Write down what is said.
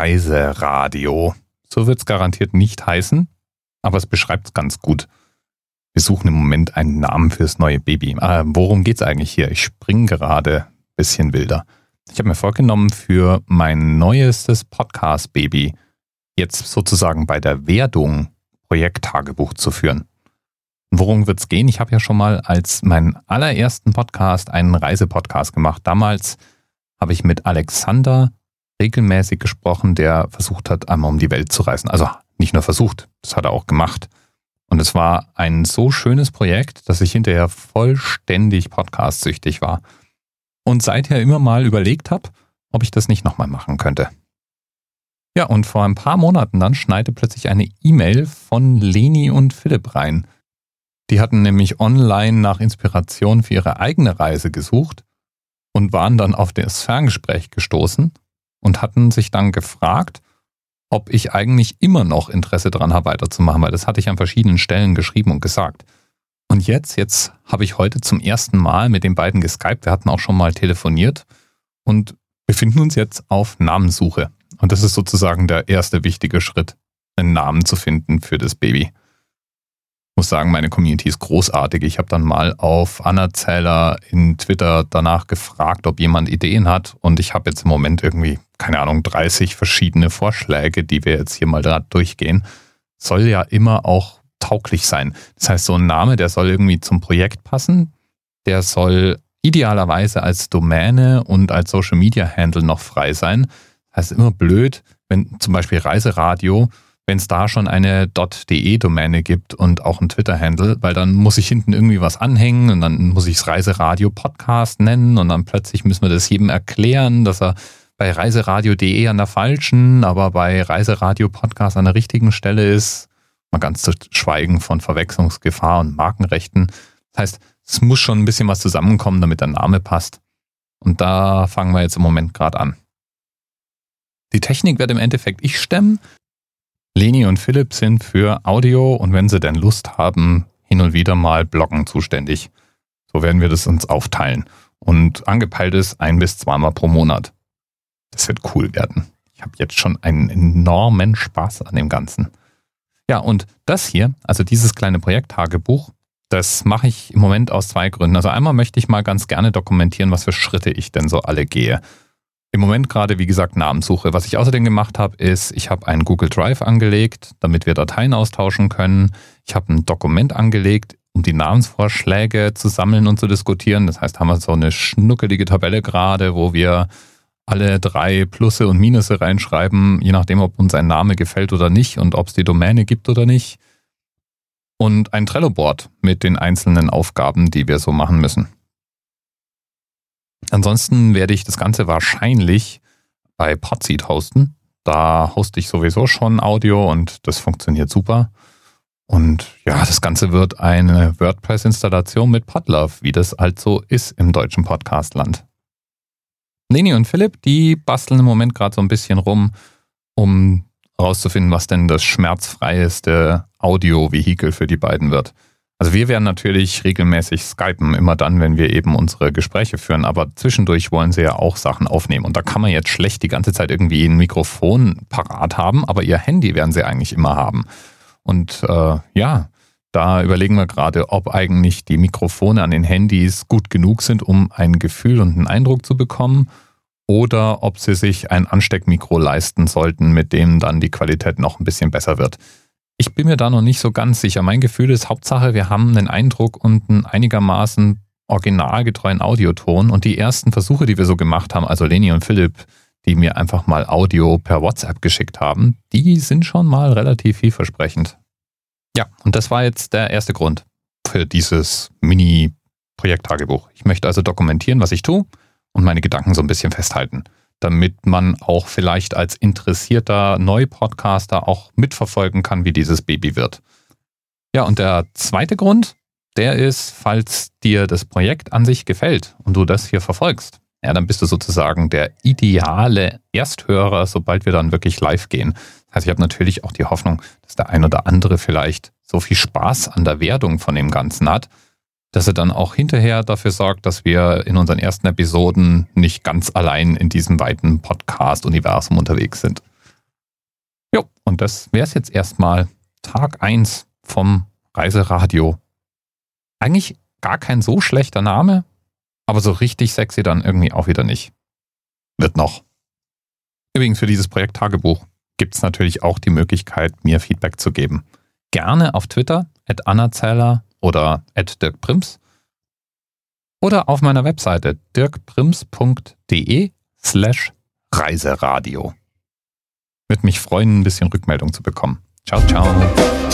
Reiseradio. So wird es garantiert nicht heißen, aber es beschreibt es ganz gut. Wir suchen im Moment einen Namen fürs neue Baby. Äh, worum geht's eigentlich hier? Ich springe gerade ein bisschen wilder. Ich habe mir vorgenommen, für mein neuestes Podcast-Baby jetzt sozusagen bei der Werdung Projekttagebuch zu führen. Worum wird's gehen? Ich habe ja schon mal als meinen allerersten Podcast einen Reisepodcast gemacht. Damals habe ich mit Alexander regelmäßig gesprochen, der versucht hat, einmal um die Welt zu reisen. Also nicht nur versucht, das hat er auch gemacht. Und es war ein so schönes Projekt, dass ich hinterher vollständig podcastsüchtig war. Und seither immer mal überlegt habe, ob ich das nicht nochmal machen könnte. Ja, und vor ein paar Monaten dann schneite plötzlich eine E-Mail von Leni und Philipp rein. Die hatten nämlich online nach Inspiration für ihre eigene Reise gesucht und waren dann auf das Ferngespräch gestoßen und hatten sich dann gefragt, ob ich eigentlich immer noch Interesse daran habe, weiterzumachen, weil das hatte ich an verschiedenen Stellen geschrieben und gesagt. Und jetzt, jetzt habe ich heute zum ersten Mal mit den beiden geskypt. Wir hatten auch schon mal telefoniert und befinden uns jetzt auf Namenssuche. Und das ist sozusagen der erste wichtige Schritt, einen Namen zu finden für das Baby muss sagen, meine Community ist großartig. Ich habe dann mal auf Anna Zähler in Twitter danach gefragt, ob jemand Ideen hat. Und ich habe jetzt im Moment irgendwie, keine Ahnung, 30 verschiedene Vorschläge, die wir jetzt hier mal da durchgehen. Soll ja immer auch tauglich sein. Das heißt, so ein Name, der soll irgendwie zum Projekt passen. Der soll idealerweise als Domäne und als Social Media Handle noch frei sein. Das heißt, immer blöd, wenn zum Beispiel Reiseradio wenn es da schon eine .de-Domäne gibt und auch ein Twitter-Handle, weil dann muss ich hinten irgendwie was anhängen und dann muss ich es Reiseradio Podcast nennen und dann plötzlich müssen wir das jedem erklären, dass er bei reiseradio.de an der falschen, aber bei Reiseradio Podcast an der richtigen Stelle ist. Mal ganz zu schweigen von Verwechslungsgefahr und Markenrechten. Das heißt, es muss schon ein bisschen was zusammenkommen, damit der Name passt. Und da fangen wir jetzt im Moment gerade an. Die Technik wird im Endeffekt ich stemmen. Leni und Philipp sind für Audio und wenn sie denn Lust haben, hin und wieder mal Bloggen zuständig. So werden wir das uns aufteilen. Und angepeilt ist ein bis zweimal pro Monat. Das wird cool werden. Ich habe jetzt schon einen enormen Spaß an dem Ganzen. Ja, und das hier, also dieses kleine Projekttagebuch, das mache ich im Moment aus zwei Gründen. Also einmal möchte ich mal ganz gerne dokumentieren, was für Schritte ich denn so alle gehe. Im Moment gerade, wie gesagt, Namenssuche. Was ich außerdem gemacht habe, ist, ich habe einen Google Drive angelegt, damit wir Dateien austauschen können. Ich habe ein Dokument angelegt, um die Namensvorschläge zu sammeln und zu diskutieren. Das heißt, haben wir so eine schnuckelige Tabelle gerade, wo wir alle drei Plusse und Minusse reinschreiben, je nachdem, ob uns ein Name gefällt oder nicht und ob es die Domäne gibt oder nicht. Und ein Trello-Board mit den einzelnen Aufgaben, die wir so machen müssen. Ansonsten werde ich das Ganze wahrscheinlich bei Podseed hosten. Da hoste ich sowieso schon Audio und das funktioniert super. Und ja, das Ganze wird eine WordPress-Installation mit Podlove, wie das halt so ist im deutschen Podcastland. Leni und Philipp, die basteln im Moment gerade so ein bisschen rum, um herauszufinden, was denn das schmerzfreieste Audio-Vehikel für die beiden wird. Also wir werden natürlich regelmäßig skypen, immer dann, wenn wir eben unsere Gespräche führen, aber zwischendurch wollen sie ja auch Sachen aufnehmen. Und da kann man jetzt schlecht die ganze Zeit irgendwie ein Mikrofon parat haben, aber ihr Handy werden sie eigentlich immer haben. Und äh, ja, da überlegen wir gerade, ob eigentlich die Mikrofone an den Handys gut genug sind, um ein Gefühl und einen Eindruck zu bekommen, oder ob sie sich ein Ansteckmikro leisten sollten, mit dem dann die Qualität noch ein bisschen besser wird. Ich bin mir da noch nicht so ganz sicher. Mein Gefühl ist Hauptsache, wir haben einen Eindruck und einen einigermaßen originalgetreuen Audioton. Und die ersten Versuche, die wir so gemacht haben, also Leni und Philipp, die mir einfach mal Audio per WhatsApp geschickt haben, die sind schon mal relativ vielversprechend. Ja, und das war jetzt der erste Grund für dieses Mini-Projekttagebuch. Ich möchte also dokumentieren, was ich tue und meine Gedanken so ein bisschen festhalten damit man auch vielleicht als interessierter Neupodcaster auch mitverfolgen kann, wie dieses Baby wird. Ja, und der zweite Grund, der ist, falls dir das Projekt an sich gefällt und du das hier verfolgst, ja, dann bist du sozusagen der ideale Ersthörer, sobald wir dann wirklich live gehen. Das heißt, ich habe natürlich auch die Hoffnung, dass der ein oder andere vielleicht so viel Spaß an der Werdung von dem Ganzen hat, dass er dann auch hinterher dafür sorgt, dass wir in unseren ersten Episoden nicht ganz allein in diesem weiten Podcast-Universum unterwegs sind. Jo, und das wäre es jetzt erstmal. Tag 1 vom Reiseradio. Eigentlich gar kein so schlechter Name, aber so richtig sexy dann irgendwie auch wieder nicht. Wird noch. Übrigens für dieses Projekt Tagebuch gibt es natürlich auch die Möglichkeit, mir Feedback zu geben. Gerne auf Twitter, at annazeller oder dirkprims oder auf meiner Webseite dirkprims.de slash Reiseradio. Würde mich freuen, ein bisschen Rückmeldung zu bekommen. Ciao, ciao.